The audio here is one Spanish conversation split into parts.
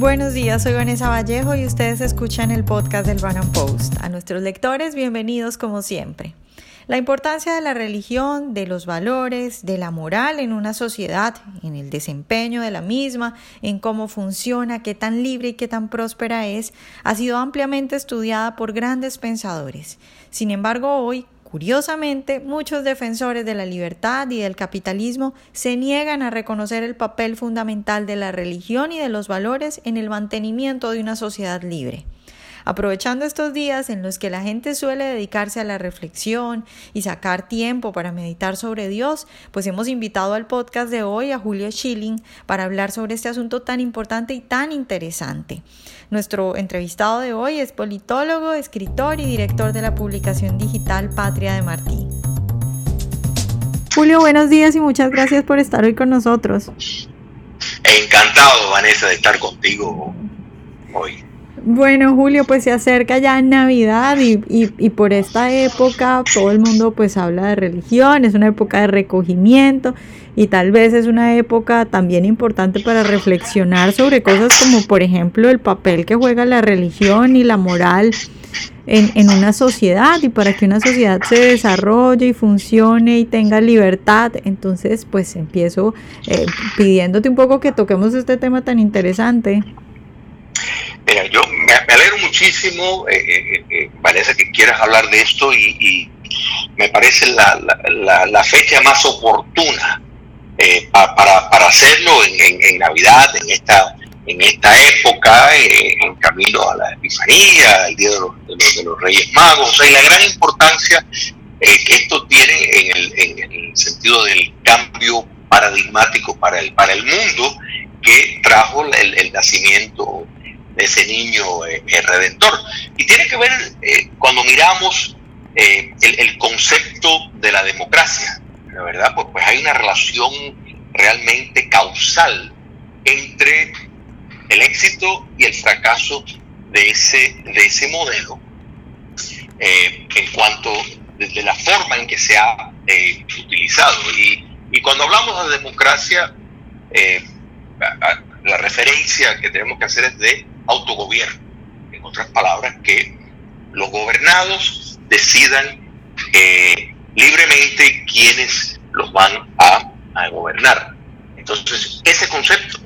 Buenos días, soy Vanessa Vallejo y ustedes escuchan el podcast del Run Post. A nuestros lectores, bienvenidos como siempre. La importancia de la religión, de los valores, de la moral en una sociedad, en el desempeño de la misma, en cómo funciona, qué tan libre y qué tan próspera es, ha sido ampliamente estudiada por grandes pensadores. Sin embargo, hoy Curiosamente, muchos defensores de la libertad y del capitalismo se niegan a reconocer el papel fundamental de la religión y de los valores en el mantenimiento de una sociedad libre. Aprovechando estos días en los que la gente suele dedicarse a la reflexión y sacar tiempo para meditar sobre Dios, pues hemos invitado al podcast de hoy a Julio Schilling para hablar sobre este asunto tan importante y tan interesante. Nuestro entrevistado de hoy es politólogo, escritor y director de la publicación digital Patria de Martí. Julio, buenos días y muchas gracias por estar hoy con nosotros. Encantado, Vanessa, de estar contigo hoy. Bueno, Julio, pues se acerca ya Navidad y, y, por esta época todo el mundo pues habla de religión, es una época de recogimiento y tal vez es una época también importante para reflexionar sobre cosas como por ejemplo el papel que juega la religión y la moral en, en una sociedad y para que una sociedad se desarrolle y funcione y tenga libertad. Entonces pues empiezo eh, pidiéndote un poco que toquemos este tema tan interesante. Mira, yo me, alegro muchísimo, eh, eh, eh, Vanessa, que quieras hablar de esto y, me parece la, fecha más oportuna para, hacerlo en, Navidad, en esta, en esta época, en camino a la Epifanía, el Día de los, Reyes Magos, o sea, y la gran importancia que esto tiene en el, en el sentido del cambio paradigmático para el, para el mundo que trajo el, el nacimiento ese niño eh, redentor. Y tiene que ver eh, cuando miramos eh, el, concepto de la democracia, la verdad, pues, pues hay una relación realmente causal entre el éxito y el fracaso de ese, de ese modelo en cuanto desde la forma en que se ha utilizado. Y, y, cuando hablamos de democracia, la referencia que tenemos que hacer es de autogobierno. En otras palabras, que los gobernados decidan eh, libremente quiénes los van a, gobernar. Entonces, ese concepto,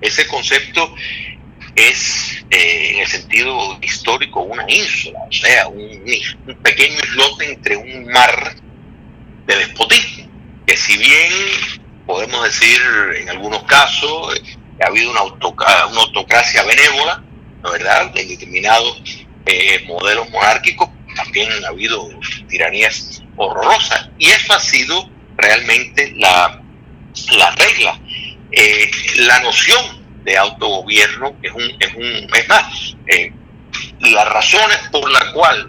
ese concepto es eh, en el sentido histórico una ínsula, o sea, un, un, pequeño islote entre un mar de despotismo, que si bien podemos decir en algunos casos que ha habido una, una autocracia benévola, ¿no verdad? En determinados eh, modelos monárquicos también ha habido tiranías horrorosas y eso ha sido realmente la, la regla. Eh, la noción de autogobierno es un, es un es más, eh, las razones por las cuales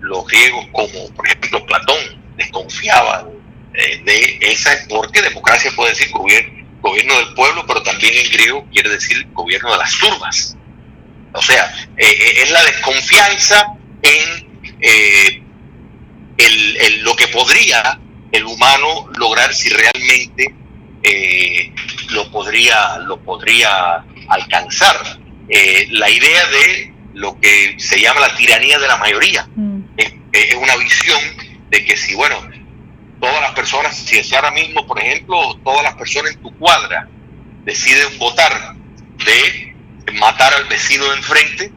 los griegos, como por ejemplo Platón, desconfiaban de esa, porque democracia puede decir gobierno gobierno del pueblo, pero también en griego quiere decir gobierno de las turbas. O sea, eh, eh, es la desconfianza en eh, el, lo que podría el humano lograr si realmente lo, podría, lo podría alcanzar. la idea de lo que se llama la tiranía de la mayoría mm. es, es una visión de que si, bueno, todas las personas, si ahora mismo, por ejemplo, todas las personas en tu cuadra deciden votar de matar al vecino de enfrente,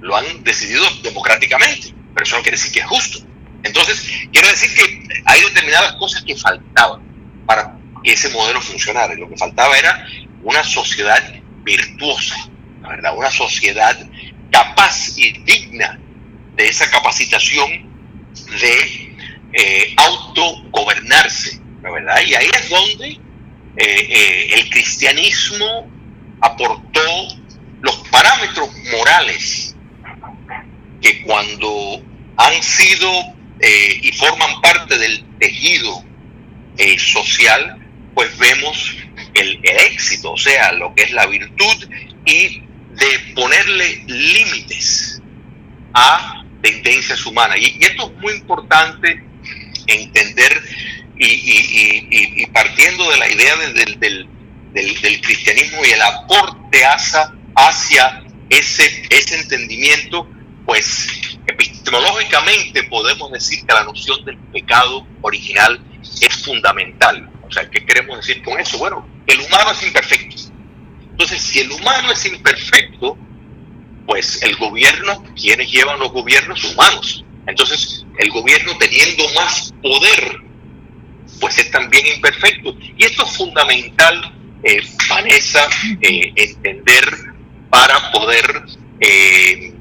lo han decidido democráticamente, pero eso no quiere decir que es justo. Entonces, quiero decir que hay determinadas cosas que faltaban para que ese modelo funcionara. Lo que faltaba era una sociedad virtuosa, la verdad, una sociedad capaz y digna de esa capacitación de eh, autogobernarse, ¿verdad? Y ahí es donde eh, eh, el cristianismo aportó los parámetros morales que cuando han sido y forman parte del tejido social, pues vemos el, éxito, o sea, lo que es la virtud y de ponerle límites a tendencias humanas. Y, y, esto es muy importante entender y, partiendo de la idea del, del, cristianismo y el aporte hacia, hacia ese, ese entendimiento, pues epistemológicamente podemos decir que la noción del pecado original es fundamental. O sea, ¿qué queremos decir con eso? Bueno, el humano es imperfecto. Entonces, si el humano es imperfecto, pues el gobierno, quienes llevan los gobiernos humanos. Entonces, el gobierno teniendo más poder, pues es también imperfecto. Y esto es fundamental, eh, Vanessa, eh, entender para poder eh,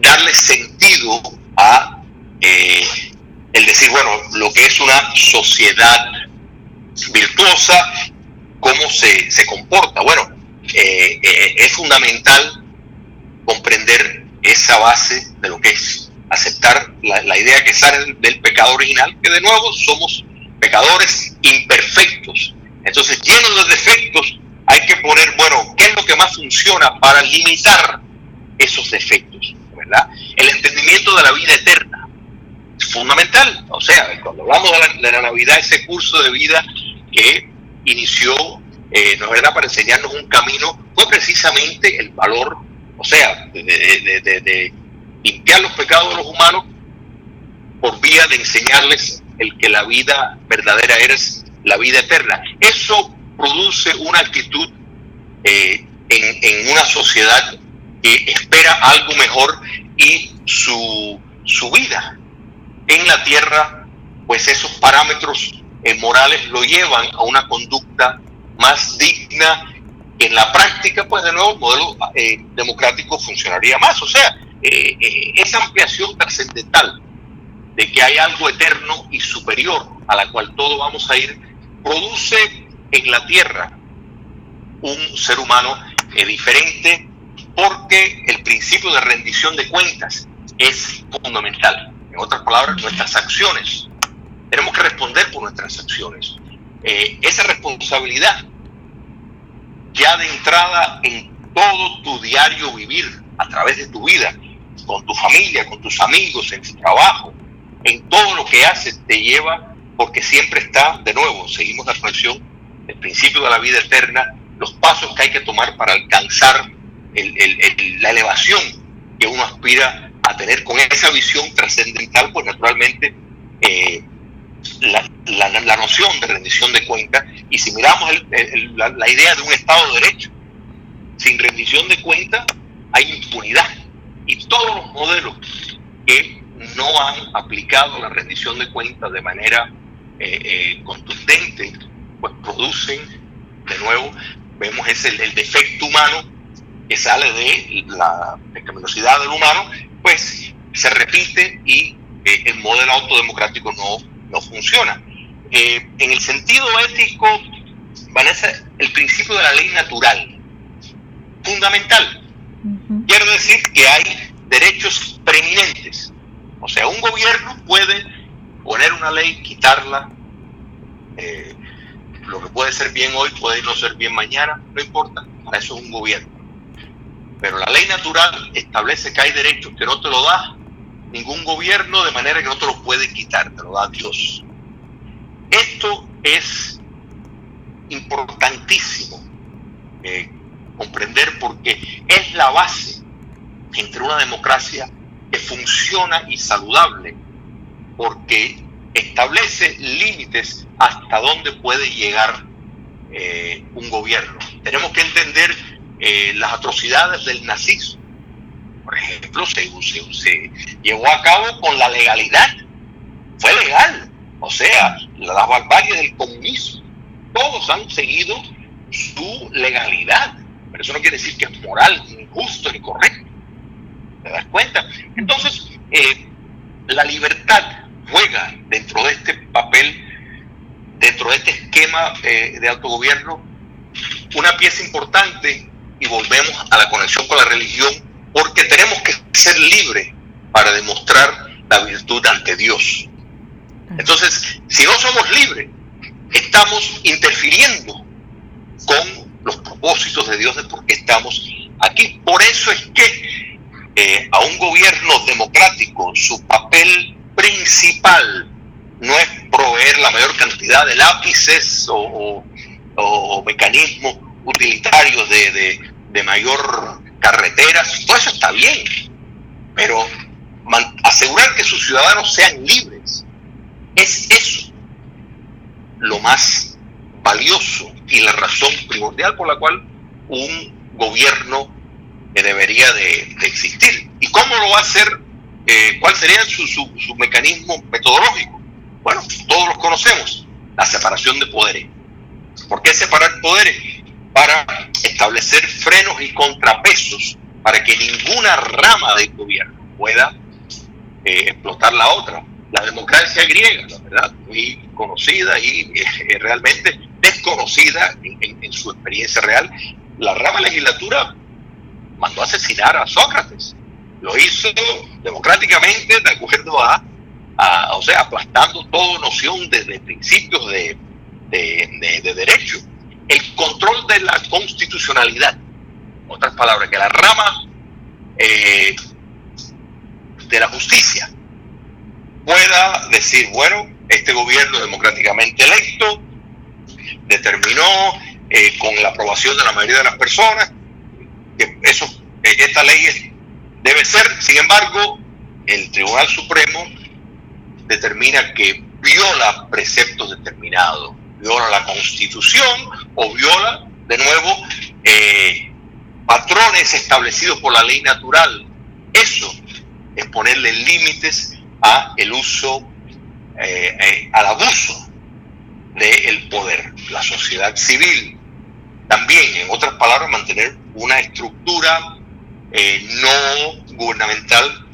darle sentido a el decir, bueno, lo que es una sociedad virtuosa, cómo se, se comporta. Bueno, es fundamental comprender esa base de lo que es aceptar la, idea que sale del pecado original, que de nuevo somos pecadores imperfectos. Entonces, llenos de defectos, hay que poner, bueno, ¿qué es lo que más funciona para limitar esos defectos? ¿verdad? El entendimiento de la vida eterna es fundamental. O sea, cuando hablamos de la, de la Navidad, ese curso de vida que inició, eh, ¿no es verdad?, para enseñarnos un camino, fue precisamente el valor, o sea, de, limpiar los pecados de los humanos por vía de enseñarles el que la vida verdadera es la vida eterna. Eso produce una actitud eh, en, en, una sociedad que espera algo mejor y su, su vida en la tierra, pues esos parámetros eh, morales lo llevan a una conducta más digna. En la práctica, pues de nuevo, el modelo eh, democrático funcionaría más. O sea, eh, esa ampliación trascendental de que hay algo eterno y superior a la cual todos vamos a ir, produce en la tierra un ser humano diferente porque el principio de rendición de cuentas es fundamental. En otras palabras, nuestras acciones tenemos que responder por nuestras acciones. Eh, esa responsabilidad ya de entrada en todo tu diario vivir, a través de tu vida, con tu familia, con tus amigos, en tu trabajo, en todo lo que haces, te lleva, porque siempre está, de nuevo, seguimos la reflexión, el principio de la vida eterna, los pasos que hay que tomar para alcanzar la elevación que uno aspira a tener. Con esa visión trascendental, pues naturalmente eh, la, noción de rendición de cuentas y si miramos la, idea de un Estado de Derecho, sin rendición de cuentas hay impunidad y todos los modelos que no han aplicado la rendición de cuentas de manera eh, eh, contundente, pues producen, de nuevo, vemos ese el, defecto humano que sale de la pecaminosidad del humano, pues se repite y eh, el modelo autodemocrático no no funciona. Eh, en el sentido ético, Vanessa, el principio de la ley natural, fundamental. Quiero decir que hay derechos preeminentes. O sea, un gobierno puede poner una ley, quitarla. Eh, lo que puede ser bien hoy puede no ser bien mañana, no importa. Para eso es un gobierno. Pero la ley natural establece que hay derechos que no te lo da ningún gobierno, de manera que no te lo puede quitar, te lo da Dios. Esto es importantísimo eh, comprender porque es la base entre una democracia que funciona y saludable, porque establece límites hasta dónde puede llegar eh, un gobierno. Tenemos que entender eh, las atrocidades del nazismo por ejemplo, se, llevó a cabo con la legalidad. Fue legal. O sea, las barbaries del comunismo. Todos han seguido su legalidad. Pero eso no quiere decir que es moral, ni justo, ni correcto. ¿Te das cuenta? Entonces, eh, la libertad juega dentro de este papel, dentro de este esquema eh, de autogobierno, una pieza importante y volvemos a la conexión con la religión porque tenemos que ser libres para demostrar la virtud ante Dios. Entonces, si no somos libres, estamos interfiriendo con los propósitos de Dios de por qué estamos aquí. Por eso es que eh, a un gobierno democrático su papel principal no es proveer la mayor cantidad de lápices o, o, mecanismos utilitarios de, de, mayor carreteras, todo eso está bien, pero asegurar que sus ciudadanos sean libres es eso lo más valioso y la razón primordial por la cual un gobierno debería de, existir. ¿Y cómo lo va a hacer? Eh, ¿Cuál sería su, su mecanismo metodológico? Bueno, todos los conocemos, la separación de poderes. ¿Por qué separar poderes? Para establecer frenos y contrapesos para que ninguna rama del gobierno pueda eh, explotar la otra. La democracia griega, la verdad, muy conocida y eh, realmente desconocida en, su experiencia real, la rama legislatura mandó a asesinar a Sócrates. Lo hizo democráticamente de acuerdo a, o sea, aplastando toda noción de principios de, de, derecho, el control de la constitucionalidad, otras palabras, que la rama eh, de la justicia pueda decir, bueno, este gobierno democráticamente electo determinó eh, con la aprobación de la mayoría de las personas que eso, eh, esta ley debe ser, sin embargo, el Tribunal Supremo determina que viola preceptos determinados viola la constitución o viola de nuevo eh, patrones establecidos por la ley natural. Eso es ponerle límites a el uso, al abuso del poder. La sociedad civil. También, en otras palabras, mantener una estructura no gubernamental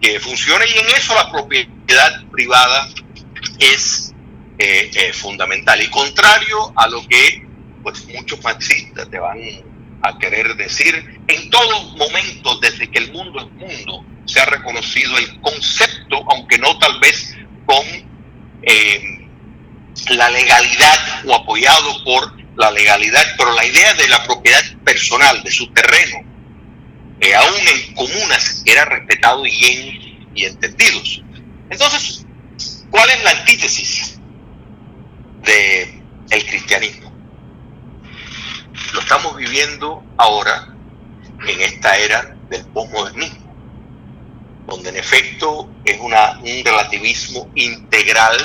que funcione. Y en eso la propiedad privada es eh, eh, fundamental. Y contrario a lo que pues muchos marxistas te van a querer decir en todo momento desde que el mundo es mundo se ha reconocido el concepto aunque no tal vez con eh, la legalidad o apoyado por la legalidad pero la idea de la propiedad personal de su terreno aún en comunas era respetado y, y entendidos entonces ¿cuál es la antítesis? de el cristianismo. Lo estamos viviendo ahora en esta era del posmodernismo, donde en efecto es un relativismo integral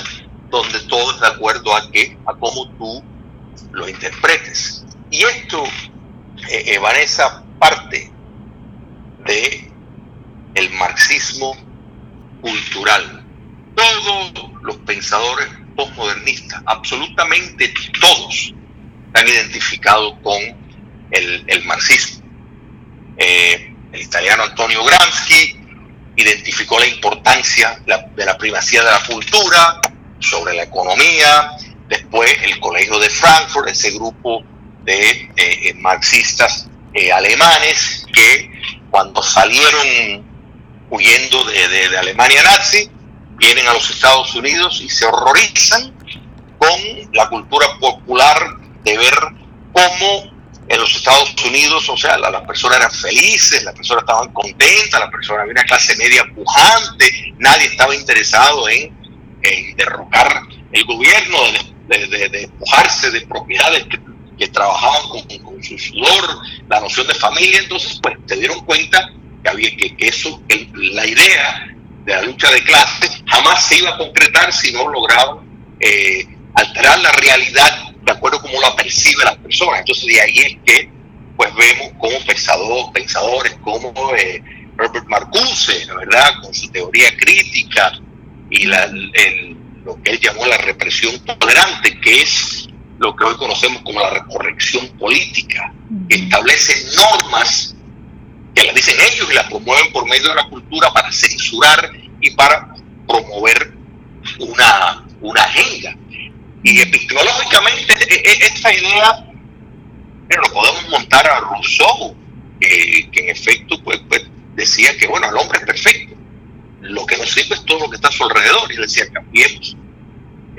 donde todo es de acuerdo a que a cómo tú lo interpretes. Y esto, eh, eh, Vanessa, parte de el marxismo cultural. Todos los pensadores postmodernistas, absolutamente todos han identificado con el, marxismo. Eh, el italiano Antonio Gramsci identificó la importancia de la primacía de la cultura sobre la economía, después el Colegio de Frankfurt, ese grupo de eh, marxistas eh, alemanes que cuando salieron huyendo de Alemania nazi, vienen a los Estados Unidos y se horrorizan con la cultura popular de ver cómo en los Estados Unidos, o sea, las personas eran felices, las personas estaban contentas, las personas había una clase media pujante, nadie estaba interesado en, derrocar el gobierno, de, de, de, de propiedades que, trabajaban con, su sudor, la noción de familia, entonces pues se dieron cuenta que había que, que eso, la idea de la lucha de clases jamás se iba a concretar si no lograba eh, alterar la realidad de acuerdo a cómo la percibe las personas. Entonces de ahí es que pues vemos como pensador, pensadores como eh, Herbert Marcuse, ¿verdad? Con su teoría crítica y la, lo que él llamó la represión tolerante, que es lo que hoy conocemos como la corrección política, que establece normas que las dicen ellos y las promueven por medio de la cultura para censurar y para promover una, una agenda. Y epistemológicamente e, e, esta idea pero lo podemos montar a Rousseau, que, en efecto pues, pues, decía que bueno, el hombre es perfecto. Lo que nos sirve es todo lo que está a su alrededor. Y decía, cambiemos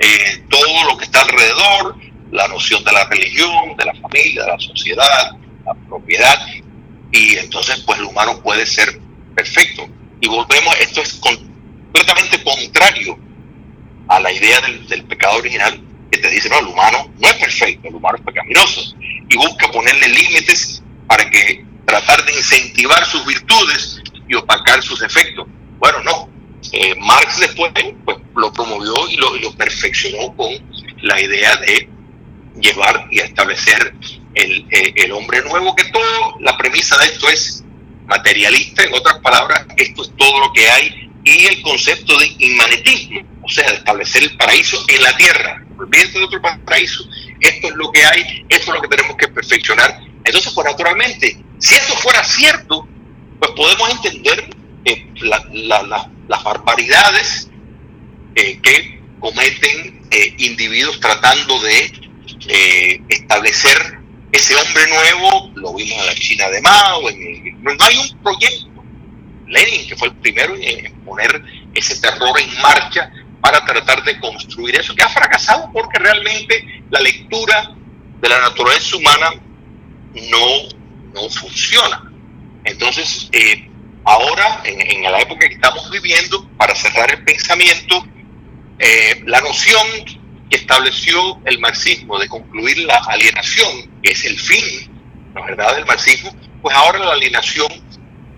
eh, todo lo que está alrededor, la noción de la religión, de la familia, de la sociedad, la propiedad, y entonces pues el humano puede ser perfecto. Y volvemos, esto es completamente contrario a la idea del, pecado original, que te dice, no, el humano no es perfecto, el humano es pecaminoso, y busca ponerle límites para que tratar de incentivar sus virtudes y opacar sus efectos. Bueno, no. Eh, Marx después pues, lo promovió y lo, lo, perfeccionó con la idea de llevar y establecer el, eh, el hombre nuevo, que todo, la premisa de esto es materialista, en otras palabras, esto es todo lo que hay, y el concepto de inmanetismo, o sea, de establecer el paraíso en la tierra, olvídense de otro paraíso, esto es lo que hay, esto es lo que tenemos que perfeccionar. Entonces, pues naturalmente, si eso fuera cierto, pues podemos entender eh, las barbaridades eh, que cometen eh, individuos tratando de establecer ese hombre nuevo, lo vimos en la China de Mao, no, hay un proyecto. Lenin, que fue el primero en poner ese terror en marcha para tratar de construir eso, que ha fracasado porque realmente la lectura de la naturaleza humana no, no funciona. Entonces, eh, ahora, en, la época que estamos viviendo, para cerrar el pensamiento, eh, la noción que estableció el marxismo de concluir la alienación, que es el fin, la verdad, del marxismo, pues ahora la alienación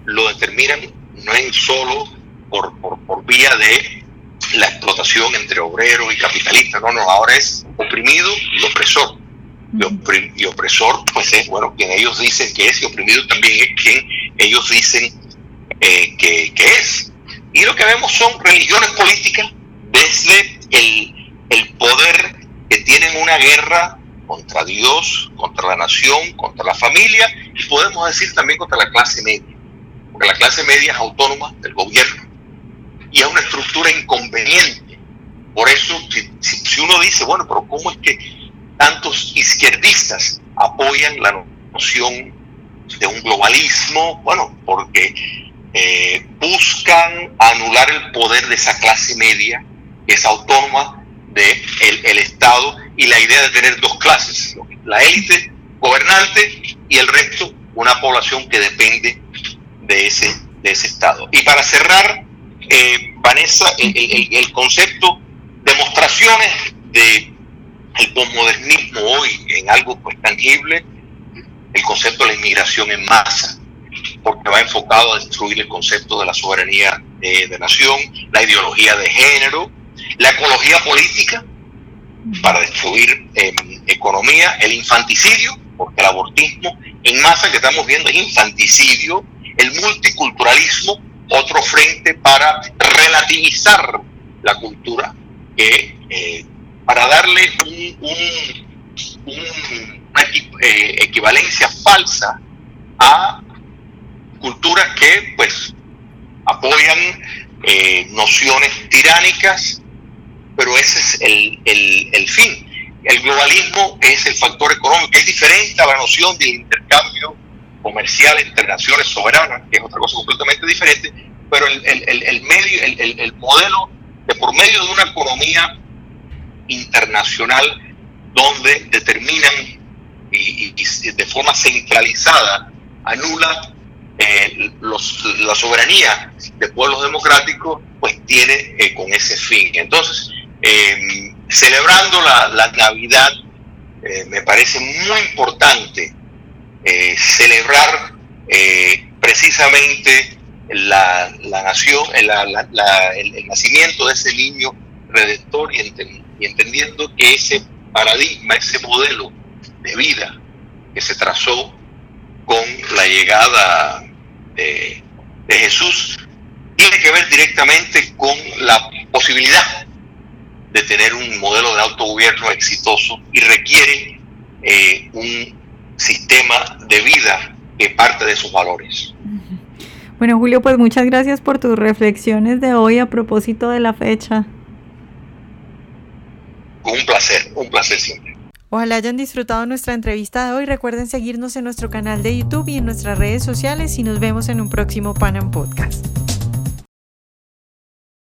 lo determinan no en solo por, por, por vía de la explotación entre obrero y capitalista, no, no, ahora es oprimido y opresor. Y, opresor, pues es, bueno, quien ellos dicen que es, y oprimido también es quien ellos dicen eh, que, que, es. Y lo que vemos son religiones políticas desde el, el poder que tienen una guerra contra Dios, contra la nación, contra la familia, y podemos decir también contra la clase media, porque la clase media es autónoma del gobierno y es una estructura inconveniente. Por eso, si, uno dice, bueno, pero ¿cómo es que tantos izquierdistas apoyan la noción de un globalismo? Bueno, porque eh, buscan anular el poder de esa clase media que es autónoma del de el Estado y la idea de tener dos clases, la élite gobernante y el resto una población que depende de ese, de ese Estado. Y para cerrar, eh, Vanessa, el, concepto, demostraciones de el posmodernismo hoy en algo pues tangible, el concepto de la inmigración en masa, porque va enfocado a destruir el concepto de la soberanía de, nación, la ideología de género, la ecología política, para destruir em, economía, el infanticidio, porque el abortismo en masa que estamos viendo es infanticidio, el multiculturalismo, otro frente para relativizar la cultura, eh, para darle un, una eh, equivalencia falsa a culturas que pues apoyan eh, nociones tiránicas, pero ese es el, el, el, fin. El globalismo es el factor económico, que es diferente a la noción del intercambio comercial entre naciones soberanas, que es otra cosa completamente diferente, pero el, el, el medio, el, el, modelo de por medio de una economía internacional donde determinan y, de forma centralizada anula eh, los, la soberanía de pueblos democráticos, pues tiene eh, con ese fin. Entonces, em, celebrando la, la Navidad, eh, me parece muy importante celebrar precisamente la, la nación, el, nacimiento de ese niño redentor y, y entendiendo que ese paradigma, ese modelo de vida que se trazó con la llegada de, de, Jesús tiene que ver directamente con la posibilidad de tener un modelo de autogobierno exitoso y requiere eh, un sistema de vida que parte de esos valores. Bueno, Julio, pues muchas gracias por tus reflexiones de hoy a propósito de la fecha. Un placer, un placer siempre. Ojalá hayan disfrutado nuestra entrevista de hoy. Recuerden seguirnos en nuestro canal de YouTube y en nuestras redes sociales y nos vemos en un próximo Panam Podcast.